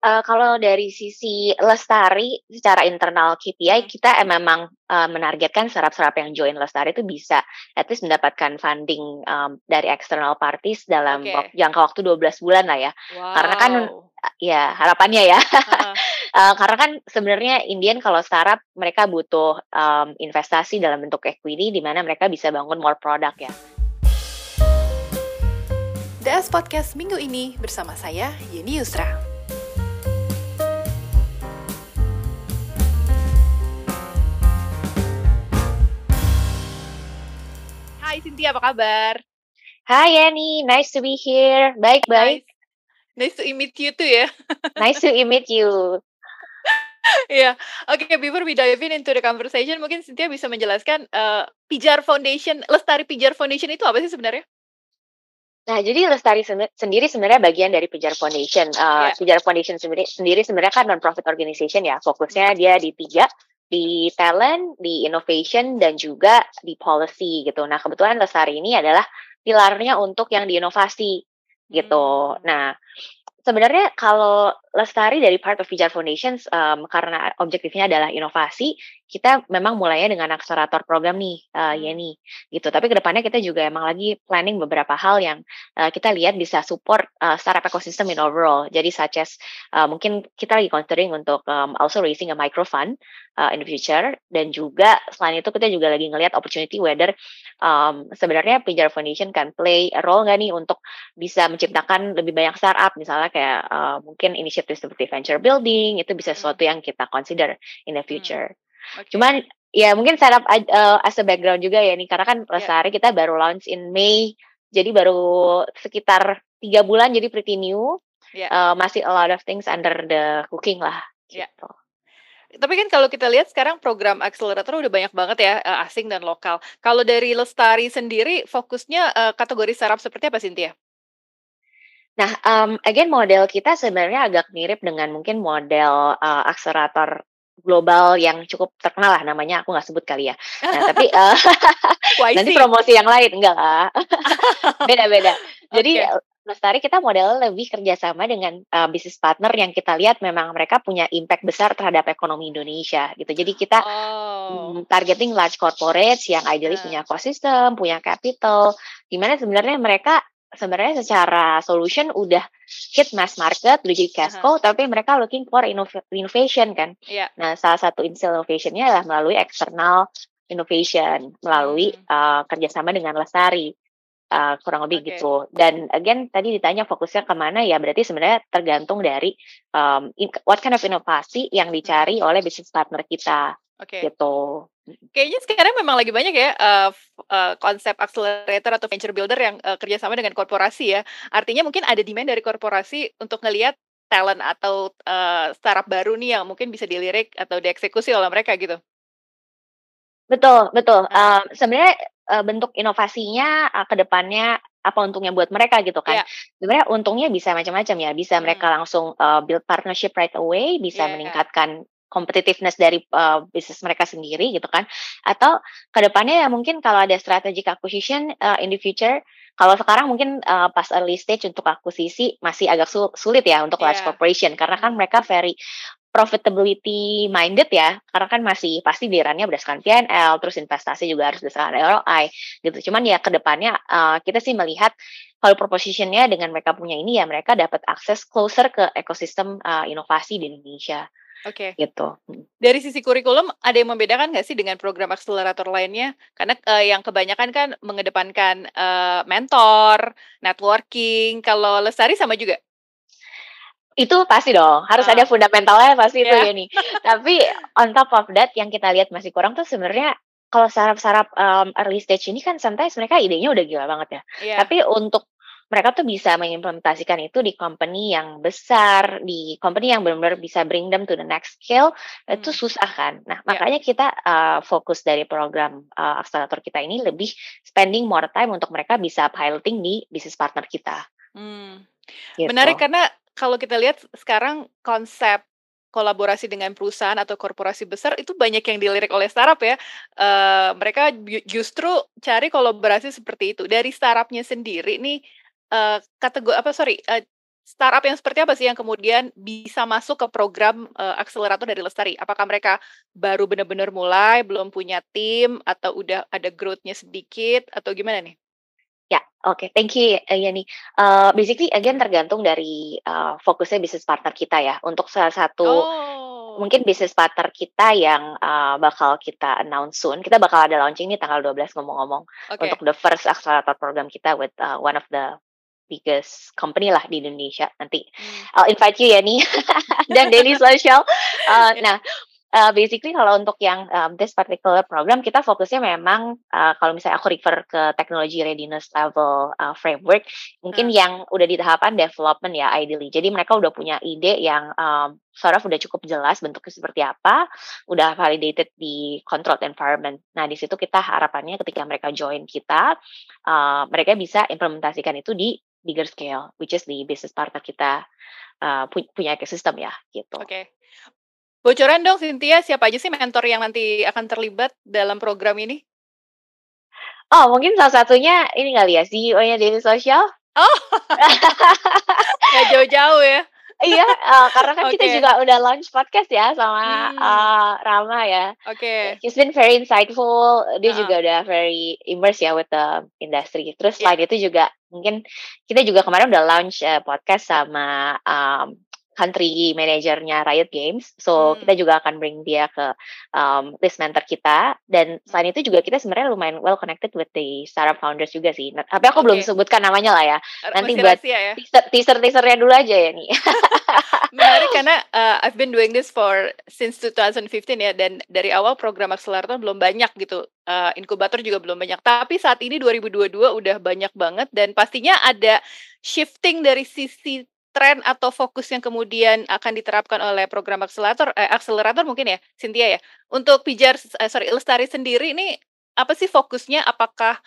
uh, kalau dari sisi Lestari secara internal KPI Hmm. kita em- memang uh, menargetkan startup-startup yang join Lestari itu bisa at least mendapatkan funding um, dari external parties dalam Oke. wak- jangka waktu 12 bulan lah ya. Karena kan Wow. Ya, harapannya ya. Heeh. Uh, karena kan sebenarnya Indian kalau startup mereka butuh um, investasi dalam bentuk equity di mana mereka bisa bangun more product ya. DS Podcast minggu ini bersama saya, Yeni Yusra. Hai Cynthia, apa kabar? Hai Annie, nice to be here. Baik, baik. Nice, nice to meet you too ya. Nice to meet you. Iya. Oke, before we dive in into the conversation, mungkin Cynthia bisa menjelaskan eh, Pijar Foundation, Lestari Pijar Foundation itu apa sih sebenarnya? Nah, jadi Lestari sen- sendiri sebenarnya bagian dari Pijar Foundation. Uh, Iya. Pijar Foundation sendiri, sendiri sebenarnya kan non-profit organization ya. Fokusnya dia di tiga, di talent, di innovation, dan juga di policy gitu. Nah, kebetulan Lestari ini adalah pilarnya untuk yang di inovasi gitu. Hmm. Nah, sebenarnya kalau Lestari dari part of Pijar Foundation, um, karena objektifnya adalah inovasi, kita memang mulainya dengan akselerator program nih, uh, Hmm. Yeni gitu. Tapi ke depannya kita juga emang lagi planning beberapa hal yang uh, kita lihat bisa support uh, startup ecosystem in overall. Jadi such as uh, mungkin kita lagi considering untuk um, also raising a micro fund uh, in the future dan juga selain itu kita juga lagi ngelihat opportunity whether um, sebenarnya Pijar Foundation can play a role nggak nih untuk bisa menciptakan lebih banyak startup misalnya kayak uh, mungkin initiative seperti venture building itu bisa Hmm. sesuatu yang kita consider in the future. Oke. Cuman ya mungkin setup uh, as a background juga ya nih karena kan Lestari kita baru launch in May jadi baru sekitar tiga bulan jadi pretty new Ya. Uh, masih a lot of things under the cooking lah Ya. gitu. Tapi kan kalau kita lihat sekarang program akselerator udah banyak banget ya eh, asing dan lokal. Kalau dari Lestari sendiri fokusnya eh, kategori startup seperti apa Cynthia? Nah, um, again model kita sebenarnya agak mirip dengan mungkin model uh, akselerator global yang cukup terkenal lah namanya aku nggak sebut kali ya. Nah, tapi uh, nanti promosi yang lain enggak lah. Beda-beda. Jadi Oke. uh, Lestari kita modelnya lebih kerjasama dengan uh, bisnis partner yang kita lihat memang mereka punya impact besar terhadap ekonomi Indonesia gitu. Jadi kita Oh. mm, targeting large corporates yang ideally Nah. punya ekosistem, punya capital, di mana sebenarnya mereka sebenarnya secara solution udah hit mass market, udah jadi cash cow, tapi mereka looking for innov- innovation kan. Iya. Nah, salah satu innovationnya adalah melalui external innovation, melalui Hmm. uh, kerjasama dengan Lestari. Uh, kurang lebih Oke. gitu. Dan again tadi ditanya fokusnya ke mana ya berarti sebenarnya tergantung dari um, in- what kind of inovasi yang dicari oleh bisnis partner kita Oke. gitu. Kayaknya sekarang memang lagi banyak ya f- eh, konsep accelerator atau venture builder yang eh, kerjasama dengan korporasi ya. Artinya mungkin ada demand dari korporasi untuk ngelihat talent atau eh, startup baru nih yang mungkin bisa dilirik atau dieksekusi oleh mereka gitu. Betul, betul. Um, sebenarnya uh, bentuk inovasinya uh, ke depannya apa untungnya buat mereka gitu kan. Iya. Sebenarnya untungnya bisa macam-macam ya. Bisa Hmm. mereka langsung uh, build partnership right away, bisa Iya. meningkatkan competitiveness dari uh, bisnis mereka sendiri gitu kan. Atau ke depannya ya mungkin kalau ada strategic acquisition uh, in the future, kalau sekarang mungkin uh, pas early stage untuk akuisisi masih agak sul- sulit ya untuk large Iya. corporation karena kan Hmm. mereka very profitability minded ya karena kan masih pasti dirannya berdasarkan PNL terus investasi juga harus berdasarkan ROI gitu cuman ya ke depannya uh, kita sih melihat kalau propositionnya dengan mereka punya ini ya mereka dapat akses closer ke ekosistem uh, inovasi di Indonesia Oke. gitu Dari sisi kurikulum ada yang membedakan nggak sih dengan program akselerator lainnya? Karena eh, yang kebanyakan kan mengedepankan eh, mentor, networking. Kalau Lestari sama juga. Itu pasti dong harus Ah. ada fundamentalnya pasti itu ya Iya. nih tapi on top of that yang kita lihat masih kurang tuh sebenarnya kalau startup-startup um, early stage ini kan sometimes mereka idenya udah gila banget ya Iya. Tapi untuk mereka tuh bisa mengimplementasikan itu di company yang besar, di company yang benar-benar bisa bring them to the next scale, itu Hmm. susah kan. Nah, Ya. makanya kita uh, fokus dari program uh, akselerator kita ini lebih spending more time untuk mereka bisa piloting di bisnis partner kita. Hmm. Gitu. Menarik karena kalau kita lihat sekarang konsep kolaborasi dengan perusahaan atau korporasi besar itu banyak yang dilirik oleh startup ya. Eh, mereka ju- justru cari kolaborasi seperti itu. Dari startupnya sendiri nih eh, kategori apa sorry eh, startup yang seperti apa sih yang kemudian bisa masuk ke program uh, akselerator dari Lestari? Apakah mereka baru benar-benar mulai, belum punya tim, atau udah ada growth-nya sedikit, atau gimana nih? Oke, okay. thank you uh, Yani. Uh, basically, again tergantung dari uh, fokusnya bisnis partner kita ya. Untuk salah satu oh. mungkin bisnis partner kita yang uh, bakal kita announce soon, kita bakal ada launching nih tanggal 12 ngomong-ngomong okay. untuk the first accelerator program kita with uh, one of the biggest company lah di Indonesia nanti hmm. I'll invite you ya nih dan Daily Social uh, nah uh, basically kalau untuk yang um, this particular program kita fokusnya memang uh, kalau misalnya aku refer ke technology readiness level uh, framework mungkin hmm. yang udah di tahapan development ya ideally jadi mereka udah punya ide yang um, sort of udah cukup jelas bentuknya seperti apa, udah validated di controlled environment. Nah, di situ kita harapannya ketika mereka join kita, uh, mereka bisa implementasikan itu di bigger scale, which is di business partner kita uh, punya ekosistem ya, gitu. Oke. Okay. Bocoran dong, Cynthia, siapa aja sih mentor yang nanti akan terlibat dalam program ini? Oh, mungkin salah satunya ini kali ya, CEO-nya Daily Social. Oh, nggak jauh-jauh ya iya, uh, karena kan okay. kita juga udah launch podcast ya sama hmm. uh, Rama ya. Oke. Okay. He's been very insightful. Dia uh. juga udah very immersed ya with the industry. Terus yeah. selain itu juga mungkin kita juga kemarin udah launch uh, podcast sama um, country manajernya Riot Games. So hmm. kita juga akan bring dia ke um, list mentor kita. Dan selain itu juga kita sebenarnya lumayan well connected with the startup founders juga sih. Nah, tapi aku okay. belum sebutkan namanya lah ya. Nanti Masih buat ya? teaser teaser teasernya dulu aja ya nih. Menarik karena uh, I've been doing this for since 2015 ya dan dari awal program akselerator belum banyak gitu. Uh, inkubator juga belum banyak. Tapi saat ini 2022 udah banyak banget dan pastinya ada shifting dari sisi tren atau fokus yang kemudian akan diterapkan oleh program akselerator eh, akselerator mungkin ya Cynthia ya untuk pijar eh, sorry Lestari sendiri ini apa sih fokusnya apakah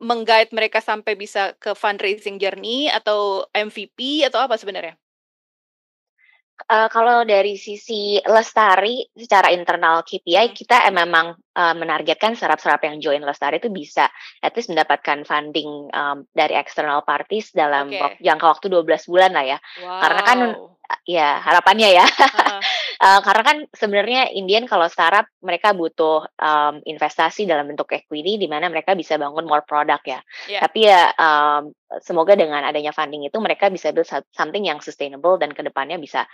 menggait mereka sampai bisa ke fundraising journey atau MVP atau apa sebenarnya? Uh, kalau dari sisi Lestari secara internal KPI hmm. kita memang uh, menargetkan startup-startup yang join Lestari itu bisa at least mendapatkan funding um, dari external parties dalam okay. jangka waktu 12 bulan lah ya. Wow. Karena kan ya harapannya ya. Uh. uh, karena kan sebenarnya Indian kalau startup mereka butuh um, investasi dalam bentuk equity di mana mereka bisa bangun more product ya. Yeah. Tapi ya um, semoga dengan adanya funding itu mereka bisa build something yang sustainable dan ke depannya bisa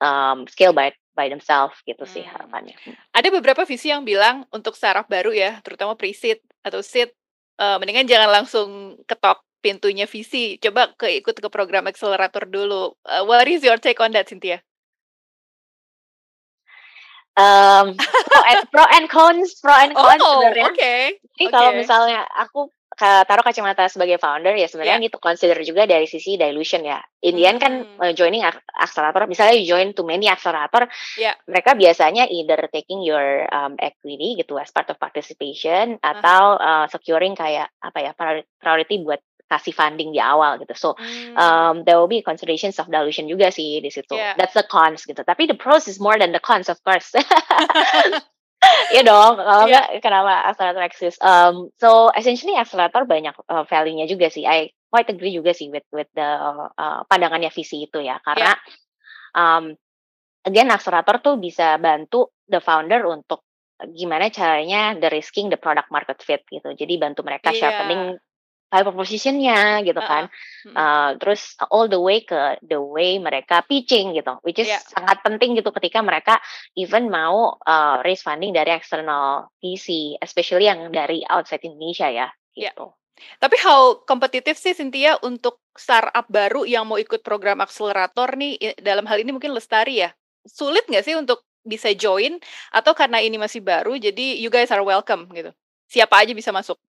um, scale by by themselves gitu hmm. sih harapannya. Ada beberapa visi yang bilang untuk startup baru ya, terutama pre-seed atau seed, uh, mendingan jangan langsung ketok pintunya visi, coba ke ikut ke program accelerator dulu. Uh, what is your take on that, Cynthia? Um, pro and pro and cons, pro and cons oh, sebenarnya. Oke. Okay. Jadi okay. kalau misalnya aku taruh kacamata sebagai founder ya sebenarnya yeah. to consider juga dari sisi dilution ya. Indian hmm. kan uh, joining accelerator, misalnya you join too many accelerator, yeah. mereka biasanya either taking your um, equity gitu as part of participation uh -huh. atau uh, securing kayak apa ya priority buat kasih funding di awal gitu. So hmm. um, there will be considerations of dilution juga sih di situ. Yeah. That's the cons gitu. Tapi the pros is more than the cons of course. Iya dong, kalau yeah. enggak kenapa accelerator exist? Um, so essentially accelerator banyak uh, value-nya juga sih. I quite agree juga sih with with the uh, pandangannya visi itu ya, karena yeah. um, again accelerator tuh bisa bantu the founder untuk gimana caranya the risking the product market fit gitu. Jadi bantu mereka yeah. sharpening value propositionnya gitu kan. Uh, uh, terus all the way ke the way mereka pitching gitu, which is yeah. sangat penting gitu ketika mereka even mau uh, raise funding dari external VC, especially yang dari outside Indonesia ya. Iya. Gitu. Yeah. Tapi how kompetitif sih Cynthia untuk startup baru yang mau ikut program akselerator nih dalam hal ini mungkin Lestari ya? Sulit nggak sih untuk bisa join atau karena ini masih baru jadi you guys are welcome gitu? Siapa aja bisa masuk?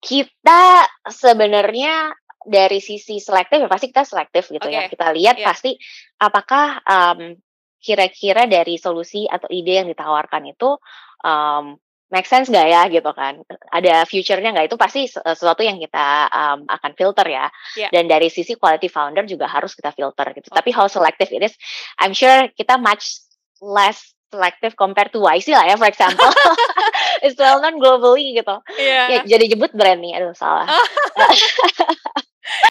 Kita sebenarnya dari sisi selektif ya pasti kita selektif gitu okay. ya. Kita lihat yeah. pasti apakah um, kira-kira dari solusi atau ide yang ditawarkan itu um, make sense gak ya gitu kan ada future-nya nggak itu pasti sesuatu yang kita um, akan filter ya yeah. dan dari sisi quality founder juga harus kita filter gitu okay. tapi how selective it is I'm sure kita much less selective compared to YC lah ya for example it's well known globally gitu yeah. ya jadi jebut brand nih aduh salah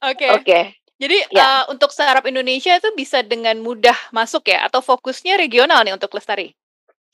oke oke okay. Jadi Ya. uh, untuk startup Indonesia itu bisa dengan mudah masuk ya atau fokusnya regional nih untuk Lestari?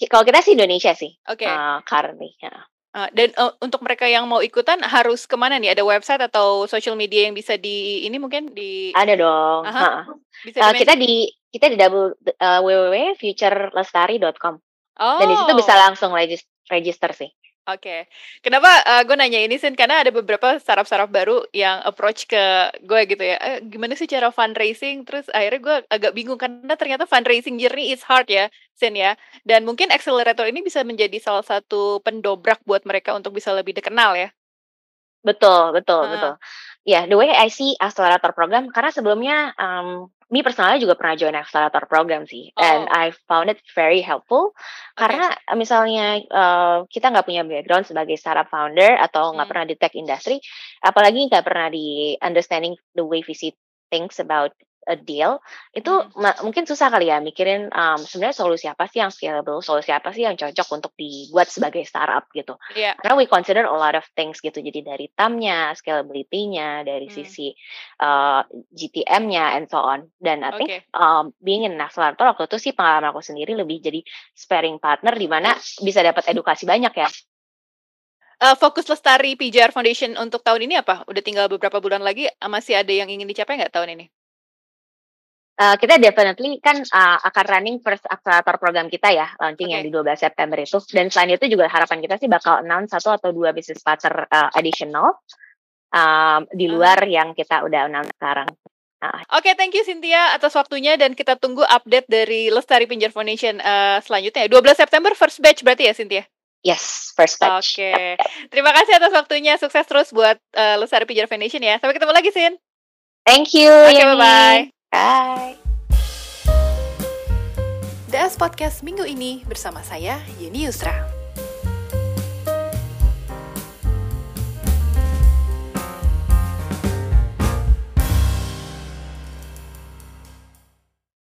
Ki- Kalau kita sih Indonesia sih, Oke. uh, currently. ya. Uh, dan uh, untuk mereka yang mau ikutan harus ke mana nih? Ada website atau social media yang bisa di ini mungkin di Ada dong. Aha. ha-ha. bisa Uh, kita di kita di double uh, www.futurelestari.com Oh. dan di situ bisa langsung regis- register sih. Oke, kenapa gue nanya ini Sin? Karena ada beberapa startup-startup baru yang approach ke gue gitu ya. Eh, gimana sih cara fundraising? Terus akhirnya gue agak bingung karena ternyata fundraising journey is hard ya, Sin ya. Dan mungkin accelerator ini bisa menjadi salah satu pendobrak buat mereka untuk bisa lebih dikenal ya. Betul, betul, Ah. betul. Ya, the way I see accelerator program karena sebelumnya um, me personalnya juga pernah join accelerator program sih, and Oh. I found it very helpful karena uh, misalnya uh, kita nggak punya background sebagai startup founder atau nggak Hmm. pernah di tech industry, apalagi nggak pernah di understanding the way we see things about a deal, itu Hmm. mungkin susah kali ya mikirin um, sebenarnya solusi apa sih yang scalable, solusi apa sih yang cocok untuk dibuat sebagai startup gitu Iya. karena we consider a lot of things gitu jadi dari TAM-nya, scalability-nya, dari Hmm. sisi uh, GTM-nya and so on dan I think Oke. um, being an accelerator waktu itu sih pengalaman aku sendiri lebih jadi sparring partner di mana bisa dapat edukasi banyak ya Eh, fokus Lestari PJR Foundation untuk tahun ini apa? Udah tinggal beberapa bulan lagi, masih ada yang ingin dicapai nggak tahun ini? Uh, kita definitely kan uh, akan running first accelerator program kita ya launching yang Oke. di 12 September itu dan selain itu juga harapan kita sih bakal announce satu atau dua business partner uh, additional um, di Ah. luar yang kita udah announce sekarang. Nah, Oke, thank you Cynthia atas waktunya dan kita tunggu update dari Lestari Pinjar Foundation eh, selanjutnya. 12 September first batch berarti ya Cynthia? yes, first batch. Oke. Terima kasih atas waktunya. Sukses terus buat eh, Lestari Pinjar Foundation ya. Sampai ketemu lagi, Sin. Thank you. Oke, Yani. bye-bye. Bye. DS Podcast minggu ini bersama saya, Yeni Yusra.